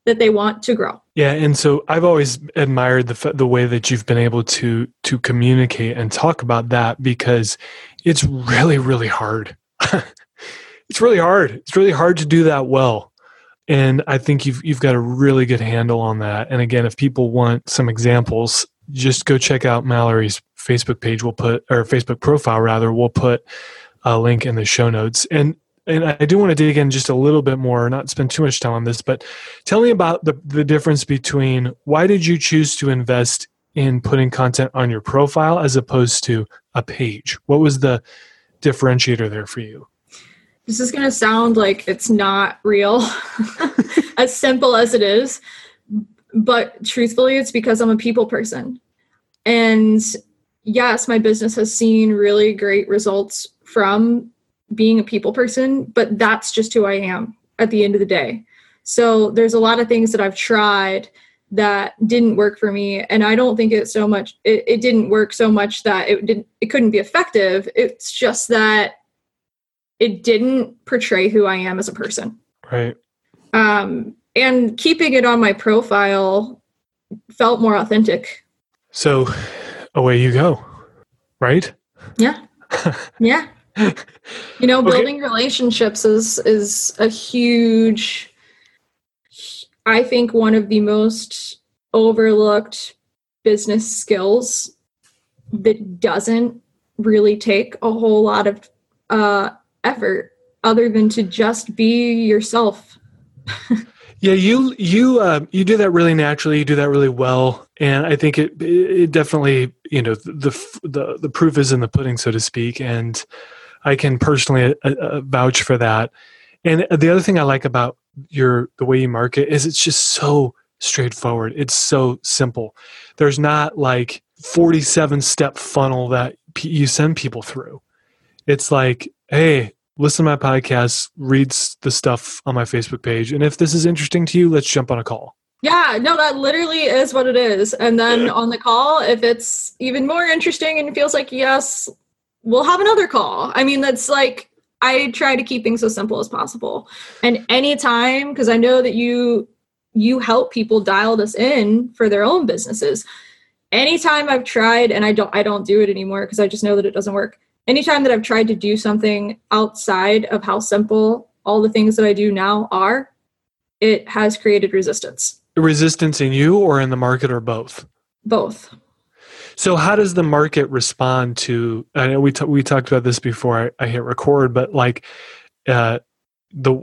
[SPEAKER 2] that they want to grow.
[SPEAKER 1] Yeah and so i've always admired the the way that you've been able to to communicate and talk about that because it's really really hard. [laughs] It's really hard. It's really hard to do that well and I think you've you've got a really good handle on that. And again, if people want some examples, just go check out Mallory's Facebook page. We'll put or Facebook profile rather. We'll put a link in the show notes. And and I do want to dig in just a little bit more, not spend too much time on this, but tell me about the, the difference between why did you choose to invest in putting content on your profile as opposed to a page? What was the differentiator there for you?
[SPEAKER 2] This is going to sound like it's not real, [laughs] as simple as it is. But truthfully, it's because I'm a people person. And yes, my business has seen really great results from being a people person, but that's just who I am at the end of the day. So there's a lot of things that I've tried that didn't work for me and i don't think it so much it, it didn't work so much that it didn't it couldn't be effective it's just that it didn't portray who I am as a person.
[SPEAKER 1] Right.
[SPEAKER 2] Um, and keeping it on my profile felt more authentic.
[SPEAKER 1] So away you go. Right?
[SPEAKER 2] Yeah. [laughs] yeah. You know, building okay. relationships is is a huge I think one of the most overlooked business skills that doesn't really take a whole lot of uh, effort other than to just be yourself. [laughs]
[SPEAKER 1] yeah, you you uh, you do that really naturally. You do that really well, and I think it it definitely you know the the the proof is in the pudding, so to speak. And I can personally uh, uh, vouch for that. And the other thing I like about your the way you market is it's just so straightforward. It's so simple. There's not like 47 step funnel that you send people through. It's like hey, listen to my podcast, reads the stuff on my Facebook page. And if this is interesting to you, let's jump on a call.
[SPEAKER 2] Yeah, no, that literally is what it is. And then on the call, if it's even more interesting and feels like yes, we'll have another call. I mean, that's like I try to keep things as simple as possible. And anytime, because I know that you you help people dial this in for their own businesses. Anytime I've tried, and I don't I don't do it anymore because I just know that it doesn't work anytime that I've tried to do something outside of how simple all the things that I do now are, it has created resistance.
[SPEAKER 1] Resistance in you or in the market or both?
[SPEAKER 2] Both.
[SPEAKER 1] So how does the market respond to I know we t- we talked about this before I, I hit record, but like uh the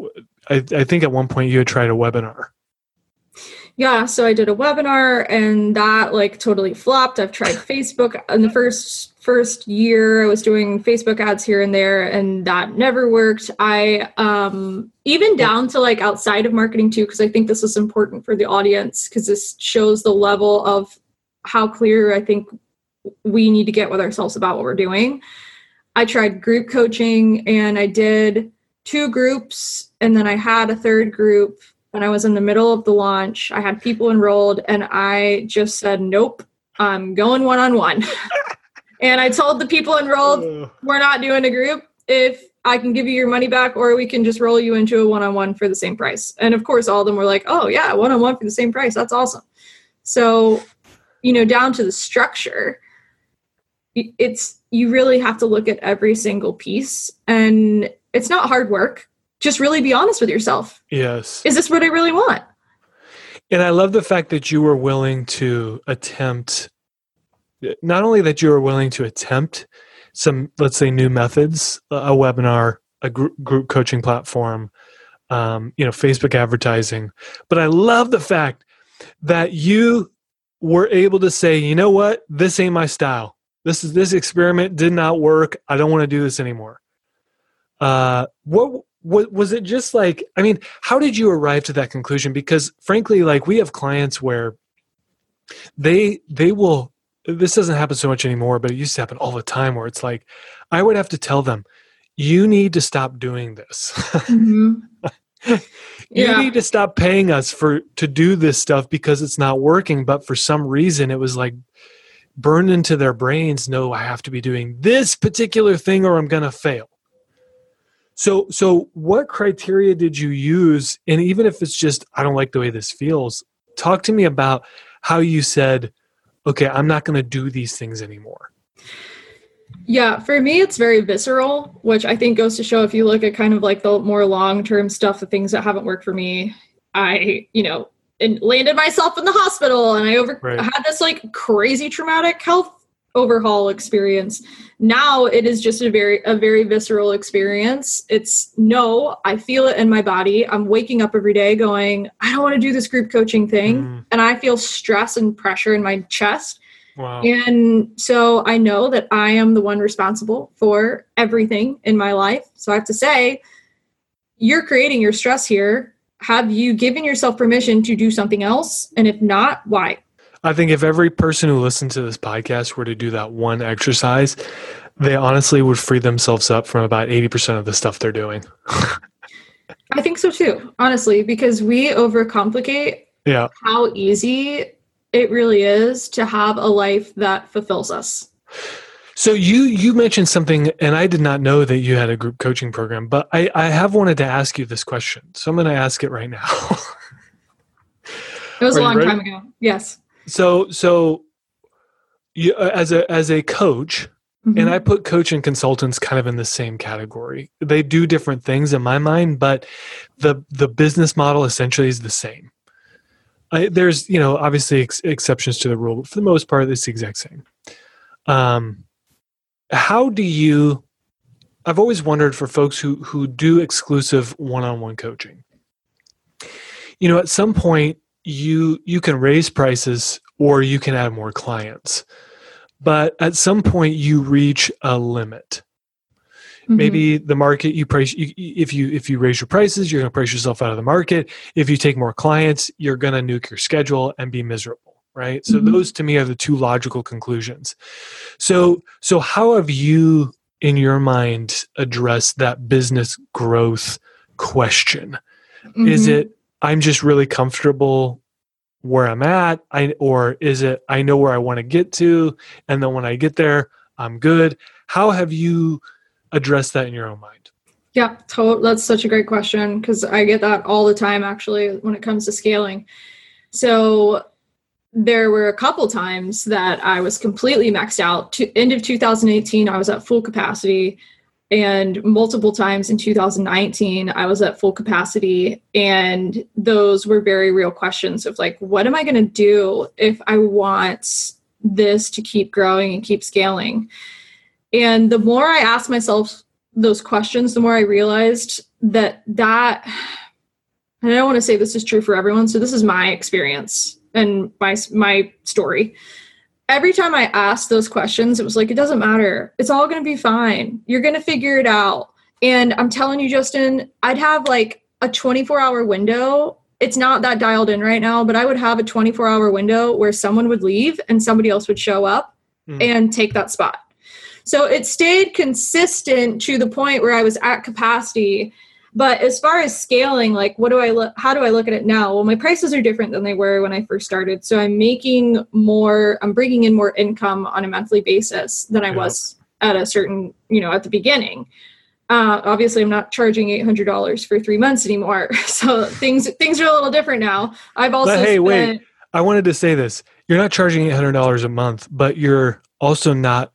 [SPEAKER 1] I, I think at one point you had tried a webinar
[SPEAKER 2] yeah so i did a webinar and that like totally flopped. I've tried [laughs] facebook. In the first first year i was doing facebook ads here and there and that never worked. I um even down to like outside of marketing too because i think this is important for the audience because this shows the level of how clear i think we need to get with ourselves about what we're doing. I tried group coaching and i did two groups and then i had a third group when I was in the middle of the launch. I had people enrolled and I just said, nope, I'm going one on one. And I told the people enrolled, we're not doing a group. If I can give you your money back, or we can just roll you into a one on one for the same price. And of course, all of them were like, oh, yeah, one on one for the same price. That's awesome. So, you know, down to the structure, it's you really have to look at every single piece. And it's not hard work. Just really be honest with yourself.
[SPEAKER 1] Yes.
[SPEAKER 2] Is this what I really want?
[SPEAKER 1] And I love the fact that you were willing to attempt not only that you were willing to attempt some, let's say, new methods, a webinar, a group, group coaching platform, um, you know, Facebook advertising, but I love the fact that you were able to say, you know what, this ain't my style. This is this experiment did not work. I don't want to do this anymore. Uh, what what was it just like i mean how did you arrive to that conclusion because frankly like we have clients where they they will this doesn't happen so much anymore, but it used to happen all the time where it's like I would have to tell them, you need to stop doing this. Mm-hmm. [laughs] you yeah. need to stop paying us for to do this stuff because it's not working. But for some reason it was like burned into their brains, no, I have to be doing this particular thing or I'm gonna fail. So so what criteria did you use? And even if it's just I don't like the way this feels, talk to me about how you said okay, I'm not going to do these things anymore?
[SPEAKER 2] Yeah, for me, it's very visceral, which I think goes to show if you look at kind of like the more long term stuff, the things that haven't worked for me, I, you know, and landed myself in the hospital and I over right. had this like crazy traumatic health overhaul experience. Now it is just a very a very visceral experience. It's no i feel it in my body. I'm waking up every day going i don't want to do this group coaching thing mm. and i feel stress and pressure in my chest. Wow. and so i know that i am the one responsible for everything in my life. So i have to say you're creating your stress here. Have you given yourself permission to do something else? And if not why
[SPEAKER 1] I think if every person who listens to this podcast were to do that one exercise, they honestly would free themselves up from about 80% of the stuff they're doing. [laughs]
[SPEAKER 2] I think so too, honestly, because we overcomplicate
[SPEAKER 1] yeah.
[SPEAKER 2] how easy it really is to have a life that fulfills us.
[SPEAKER 1] So you you mentioned something, and I did not know that you had a group coaching program, but I, I have wanted to ask you this question, so I'm going to ask it right now.
[SPEAKER 2] it was Are a long time ago. Yes
[SPEAKER 1] so so you, uh, as a as a coach mm-hmm. and i put coach and consultants kind of in the same category. They do different things in my mind but the the business model essentially is the same. I, there's you know obviously ex- exceptions to the rule but for the most part it's the exact same. Um how do you i've always wondered for folks who who do exclusive one-on-one coaching. You know at some point you you can raise prices or you can add more clients but at some point you reach a limit mm-hmm. maybe the market you price you, if you if you raise your prices you're going to price yourself out of the market if you take more clients you're going to nuke your schedule and be miserable right so mm-hmm. those to me are the two logical conclusions so so how have you in your mind addressed that business growth question mm-hmm. is it I'm just really comfortable where I'm at? I or is it I know where I want to get to and then when I get there, I'm good. How have you addressed that in your own mind?
[SPEAKER 2] Yeah, to- that's such a great question because I get that all the time actually when it comes to scaling. So there were a couple times that I was completely maxed out. To end of 2018, I was at full capacity and multiple times in 2019 i was at full capacity. And those were very real questions of like what am i going to do if i want this to keep growing and keep scaling? And the more i asked myself those questions the more i realized that that and i don't want to say this is true for everyone so this is my experience and my my story every time I asked those questions, it was like, it doesn't matter. It's all going to be fine. You're going to figure it out. And I'm telling you, Justin, I'd have like a 24 hour window. It's not that dialed in right now, but I would have a 24 hour window where someone would leave and somebody else would show up mm. and take that spot. So it stayed consistent to the point where I was at capacity. But as far as scaling, like what do I look how do I look at it now? Well, my prices are different than they were when I first started. So I'm making more I'm bringing in more income on a monthly basis than I was at a certain, you know, at the beginning. Uh, obviously, I'm not charging eight hundred dollars for three months anymore, [laughs] so things things are a little different now. I've also
[SPEAKER 1] hey,
[SPEAKER 2] spent,
[SPEAKER 1] wait. I wanted to say this. You're not charging eight hundred dollars a month, but you're also not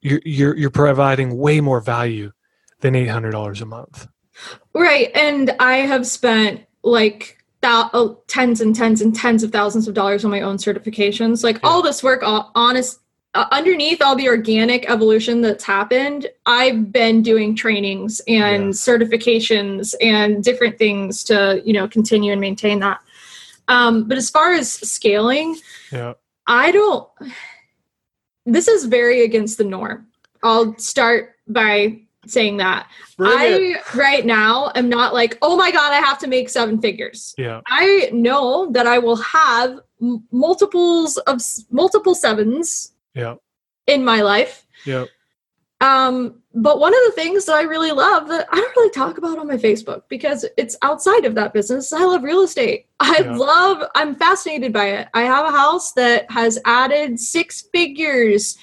[SPEAKER 1] you're you're you're providing way more value than eight hundred dollars a month.
[SPEAKER 2] Right. And I have spent like thou- oh, tens and tens and tens of thousands of dollars on my own certifications. Like
[SPEAKER 1] Yeah.
[SPEAKER 2] all this work, uh, honest, uh, underneath all the organic evolution that's happened, I've been doing trainings and
[SPEAKER 1] Yeah.
[SPEAKER 2] certifications and different things to, you know, continue and maintain that. Um, but as far as scaling,
[SPEAKER 1] Yeah.
[SPEAKER 2] I don't. This is very against the norm. I'll start by saying that. I right now am not like, oh my god, I have to make seven figures.
[SPEAKER 1] yeah.
[SPEAKER 2] I know that I will have m- multiples of multiple sevens
[SPEAKER 1] Yeah.
[SPEAKER 2] in my life.
[SPEAKER 1] Yeah.
[SPEAKER 2] Um, but one of the things that I really love that I don't really talk about on my Facebook because it's outside of that business. I love real estate. I
[SPEAKER 1] Yeah.
[SPEAKER 2] love, I'm fascinated by it. I have a house that has added six figures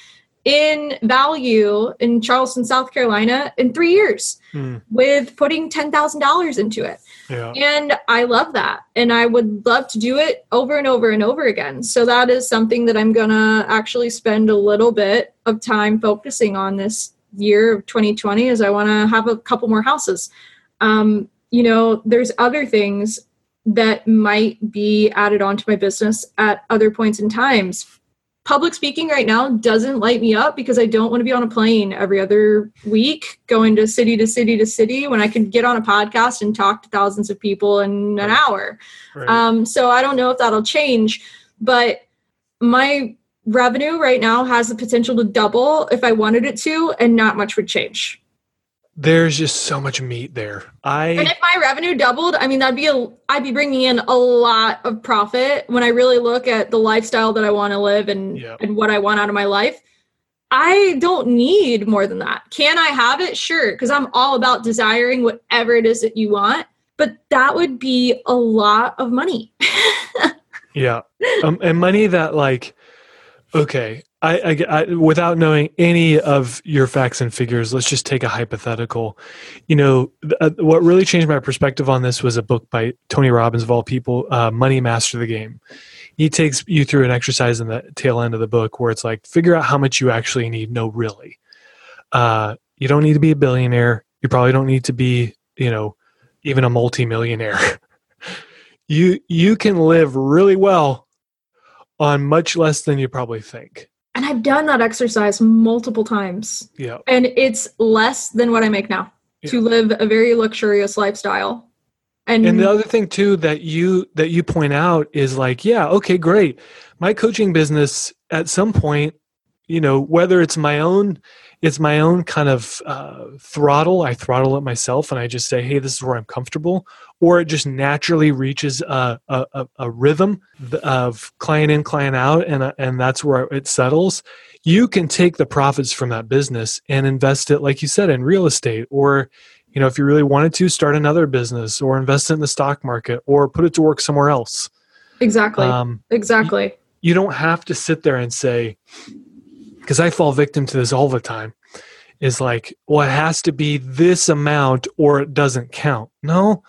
[SPEAKER 2] in value in Charleston, South Carolina in three years
[SPEAKER 1] Hmm.
[SPEAKER 2] with putting $10,000 into it.
[SPEAKER 1] Yeah.
[SPEAKER 2] And I love that. And I would love to do it over and over and over again. So that is something that I'm going to actually spend a little bit of time focusing on this year of 2020 is I want to have a couple more houses. Um, you know, there's other things that might be added onto my business at other points in times. Public speaking right now doesn't light me up because I don't want to be on a plane every other week going to city to city to city when I could get on a podcast and talk to thousands of people in an hour.
[SPEAKER 1] Right.
[SPEAKER 2] Um, so I don't know if that'll change, but my revenue right now has the potential to double if I wanted it to, and not much would change.
[SPEAKER 1] There's just so much meat there. I and
[SPEAKER 2] if my revenue doubled, I mean that'd be a I'd be bringing in a lot of profit when I really look at the lifestyle that I want to live and
[SPEAKER 1] Yeah.
[SPEAKER 2] and what I want out of my life. I don't need more than that. Can I have it? Sure, because I'm all about desiring whatever it is that you want. But that would be a lot of money. [laughs]
[SPEAKER 1] yeah. Um, and money that like okay. I, I, I without knowing any of your facts and figures, let's just take a hypothetical. You know, th- uh, what really changed my perspective on this was a book by Tony Robbins of all people, uh, Money Master the Game. He takes you through an exercise in the tail end of the book where it's like figure out how much you actually need. No, really, uh, you don't need to be a billionaire. You probably don't need to be, you know, even a multimillionaire. [laughs] you you can live really well on much less than you probably think.
[SPEAKER 2] And I've done that exercise multiple times.
[SPEAKER 1] Yeah.
[SPEAKER 2] And it's less than what I make now to live a very luxurious lifestyle. And,
[SPEAKER 1] And the other thing too that you that you point out is like, yeah, okay, great. My coaching business at some point, you know, whether it's my own, it's my own kind of uh, throttle. I throttle it myself, and I just say, hey, this is where I'm comfortable, or it just naturally reaches a a, a, rhythm of client in, client out, and uh, and that's where it settles. You can take the profits from that business and invest it, like you said, in real estate or you know if you really wanted to start another business or invest it in the stock market or put it to work somewhere else
[SPEAKER 2] exactly.
[SPEAKER 1] um,
[SPEAKER 2] exactly.
[SPEAKER 1] you don't have to sit there and say because i fall victim to this all the time is like well it has to be this amount or it doesn't count. No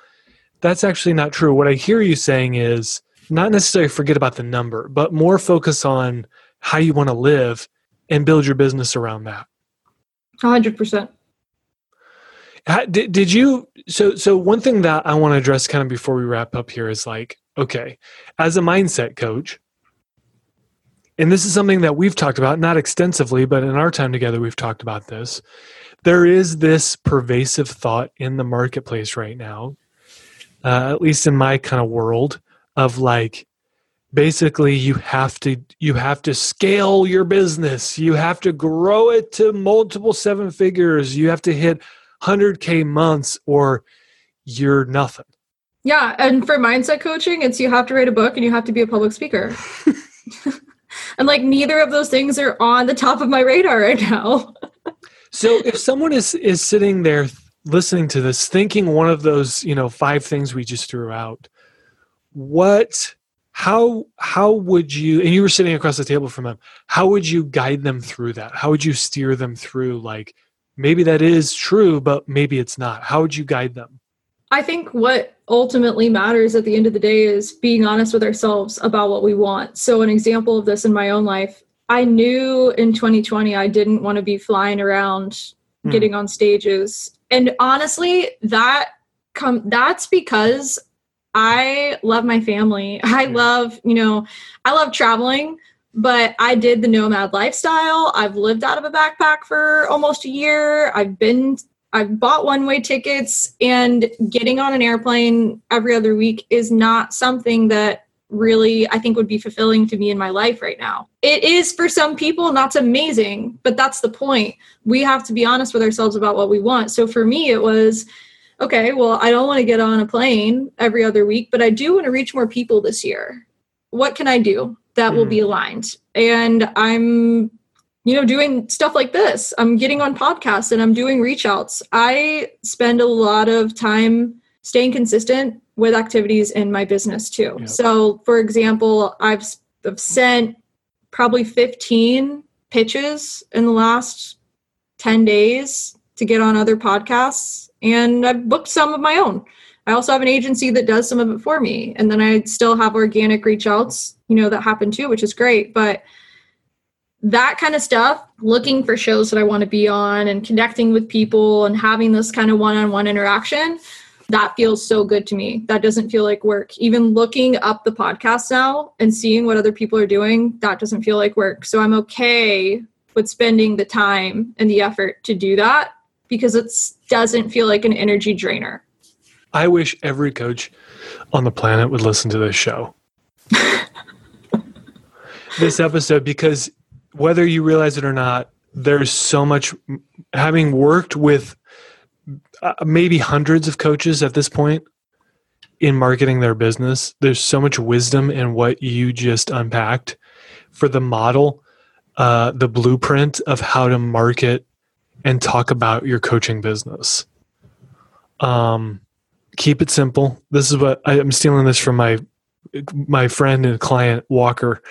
[SPEAKER 1] that's actually not true. What i hear you saying is not necessarily forget about the number but more focus on how you want to live and build your business around that.
[SPEAKER 2] 100%.
[SPEAKER 1] How- Did, did you so so one thing that I want to address kind of before we wrap up here is like okay as a mindset coach and this is something that we've talked about not extensively but in our time together we've talked about this there is this pervasive thought in the marketplace right now uh, at least in my kind of world of like basically you have to you have to scale your business you have to grow it to multiple seven figures you have to hit 100k months or you're nothing
[SPEAKER 2] Yeah. And for mindset coaching, it's you have to write a book and you have to be a public speaker. [laughs] and like neither of those things are on the top of my radar right now. [laughs]
[SPEAKER 1] so if someone is is sitting there listening to this, thinking one of those, you know, five things we just threw out, what how how would you and you were sitting across the table from them how would you guide them through that? How would you steer them through like maybe that is true but maybe it's not. How would you guide them?
[SPEAKER 2] I think what ultimately matters at the end of the day is being honest with ourselves about what we want so an example of this in my own life i knew in 2020 i didn't want to be flying around hmm. getting on stages and honestly that come that's because I love my family. [laughs] I love, you know, I love traveling, but I did the nomad lifestyle. I've lived out of a backpack for almost a year. I've been I've bought one-way tickets and getting on an airplane every other week is not something that really I think would be fulfilling to me in my life right now. It is for some people and that's amazing, but that's the point. We have to be honest with ourselves about what we want. So for me it was okay, well, I don't want to get on a plane every other week, but I do want to reach more people this year. What can I do that mm. will be hmm. aligned? And I'm, you know, doing stuff like this. I'm getting on podcasts and I'm doing reach outs. I spend a lot of time staying consistent with activities in my business too. Yep. So, for example, I've, I've sent probably 15 pitches in the last 10 days to get on other podcasts and I've booked some of my own. I also have an agency that does some of it for me. And then I still have organic reach outs, you know, that happen too, which is great. But that kind of stuff, looking for shows that I want to be on and connecting with people and having this kind of one on one interaction, that feels so good to me. That doesn't feel like work. Even looking up the podcast now and seeing what other people are doing, that doesn't feel like work. So I'm okay with spending the time and the effort to do that because it doesn't feel like an energy drainer.
[SPEAKER 1] I wish every coach on the planet would listen to this show. [laughs] this episode because whether you realize it or not, there's so much having worked with uh, maybe hundreds of coaches at this point in marketing their business. There's so much wisdom in what you just unpacked for the model, uh, the blueprint of how to market and talk about your coaching business. Um, keep it simple. This is what I, am stealing this from my my friend and client Walker.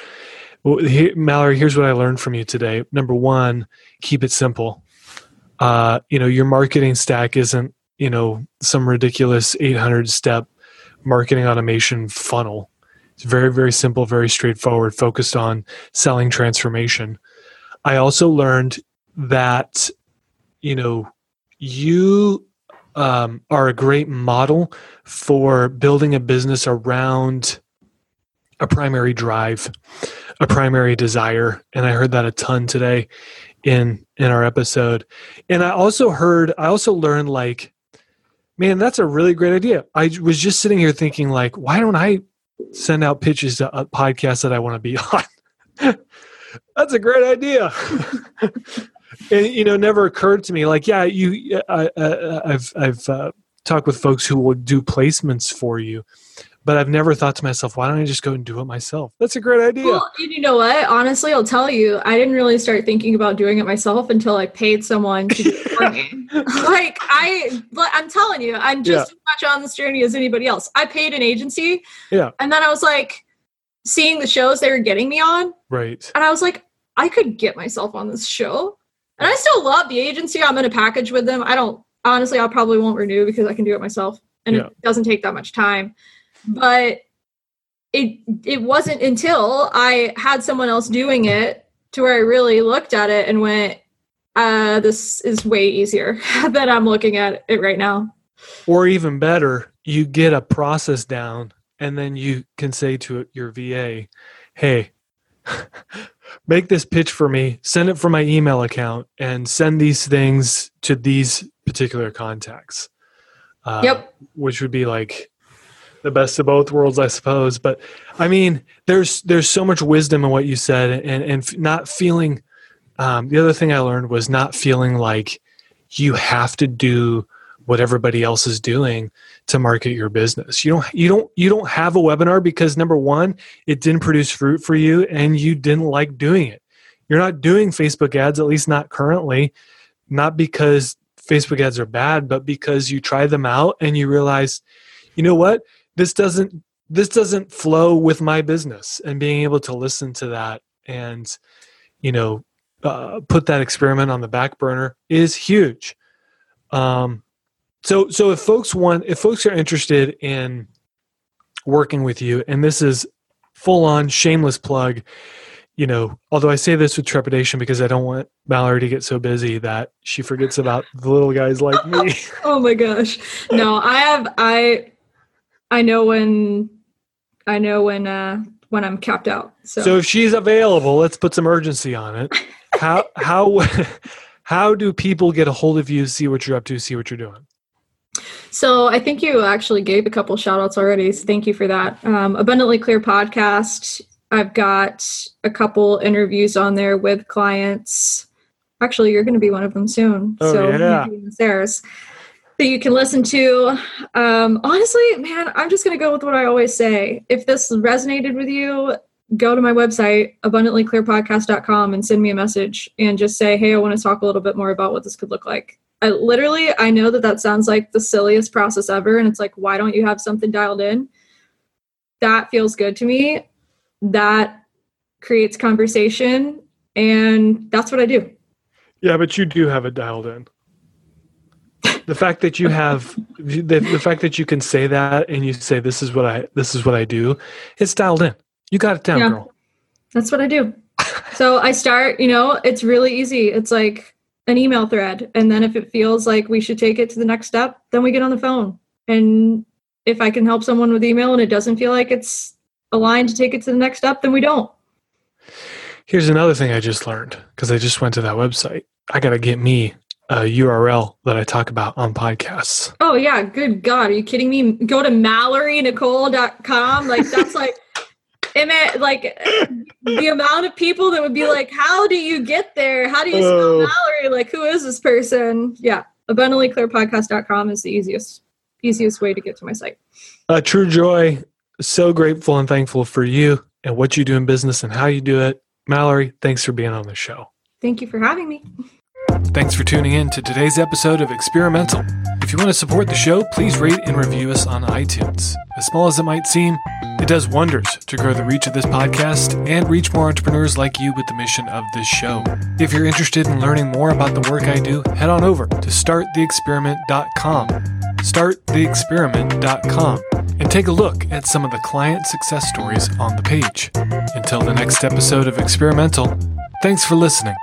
[SPEAKER 1] He, Mallory, here's what I learned from you today. Number one, keep it simple. Uh, you know, your marketing stack isn't you know some ridiculous 800 step marketing automation funnel. It's very very simple, very straightforward, focused on selling transformation. I also learned that you know, you um, are a great model for building a business around a primary drive, a primary desire, and I heard that a ton today in in our episode. And I also heard, I also learned like, man, that's a really great idea. I was just sitting here thinking like, why don't I send out pitches to uh, a podcast that I want to be [laughs] on? that's a great idea. [laughs] and you know never occurred to me like yeah you uh, uh, I, have I've uh, talked with folks who will do placements for you but I've never thought to myself, why don't I just go and do it myself? That's a great idea. Well,
[SPEAKER 2] you know what? Honestly, I'll tell you, I didn't really start thinking about doing it myself until I paid someone to do it for me. [laughs] [laughs] like I, I'm telling you, I'm just yeah. as much on this journey as anybody else. I paid an agency,
[SPEAKER 1] yeah,
[SPEAKER 2] and then I was like, seeing the shows they were getting me on,
[SPEAKER 1] right,
[SPEAKER 2] and I was like, I could get myself on this show. And I still love the agency. I'm in a package with them. I don't honestly, I probably won't renew because I can do it myself and yeah. it doesn't take that much time. But it it wasn't until I had someone else doing it to where I really looked at it and went, uh, this is way easier [laughs] than I'm looking at it right now.
[SPEAKER 1] Or even better, you get a process down and then you can say to your VA, hey, [laughs] make this pitch for me, send it from my email account, and send these things to these particular contacts. Uh,
[SPEAKER 2] yep.
[SPEAKER 1] Which would be like the best of both worlds, I suppose. But I mean, there's there's so much wisdom in what you said, and and not feeling. Um, the other thing I learned was not feeling like you have to do what everybody else is doing to market your business. You don't you don't you don't have a webinar because number 1, it didn't produce fruit for you and you didn't like doing it. You're not doing Facebook ads at least not currently, not because Facebook ads are bad, but because you try them out and you realize, you know what, this doesn't this doesn't flow with my business, and being able to listen to that and you know uh, put that experiment on the back burner is huge. Um, so so if folks want if folks are interested in working with you, and this is full on shameless plug you know, although I say this with trepidation because I don't want Mallory to get so busy that she forgets about the little guys like me. [laughs]
[SPEAKER 2] oh my gosh. No, I have I I know when I know when uh when I'm capped out. So
[SPEAKER 1] So if she's available, let's put some urgency on it. [laughs] How how how do people get a hold of you, see what you're up to, see what you're doing?
[SPEAKER 2] So I think you actually gave a couple shout outs already. So thank you for that. Um, Abundantly Clear podcast I've got a couple interviews on there with clients. Actually, you're going to be one of them soon.
[SPEAKER 1] Oh,
[SPEAKER 2] so
[SPEAKER 1] yeah.
[SPEAKER 2] there's that you can listen to. Um, honestly, man, I'm just going to go with what I always say. If this resonated with you, go to my website, abundantlyclearpodcast.com, and send me a message and just say, hey, I want to talk a little bit more about what this could look like. I literally, I know that that sounds like the silliest process ever. And it's like, why don't you have something dialed in? That feels good to me that creates conversation and that's what I do.
[SPEAKER 1] Yeah, but you do have it dialed in. The fact that you have the, the fact that you can say that and you say this is what I this is what I do, it's dialed in. You got it down, yeah, girl.
[SPEAKER 2] That's what I do. so I start, you know, it's really easy. It's like an email thread. And then if it feels like we should take it to the next step, then we get on the phone. And if I can help someone with email and it doesn't feel like it's aligned to take it to the next step, then we don't.
[SPEAKER 1] Here's another thing I just learned because I just went to that website. I got to get me a URL that I talk about on podcasts.
[SPEAKER 2] Oh, yeah. Good God. Are you kidding me? Go to mallorynicole.com. Like, that's like, [laughs] it like the amount of people that would be like, how do you get there? How do you spell oh. Mallory? Like, who is this person? Yeah. Abundantlyclearpodcast.com is the easiest, easiest way to get to my site.
[SPEAKER 1] A true joy so grateful and thankful for you and what you do in business and how you do it. Mallory, thanks for being on the show.
[SPEAKER 2] Thank you for having me.
[SPEAKER 1] Thanks for tuning in to today's episode of Experimental. If you want to support the show, please rate and review us on iTunes. As small as it might seem, it does wonders to grow the reach of this podcast and reach more entrepreneurs like you with the mission of this show. If you're interested in learning more about the work I do, head on over to starttheexperiment.com. Starttheexperiment.com and take a look at some of the client success stories on the page. Until the next episode of Experimental, thanks for listening.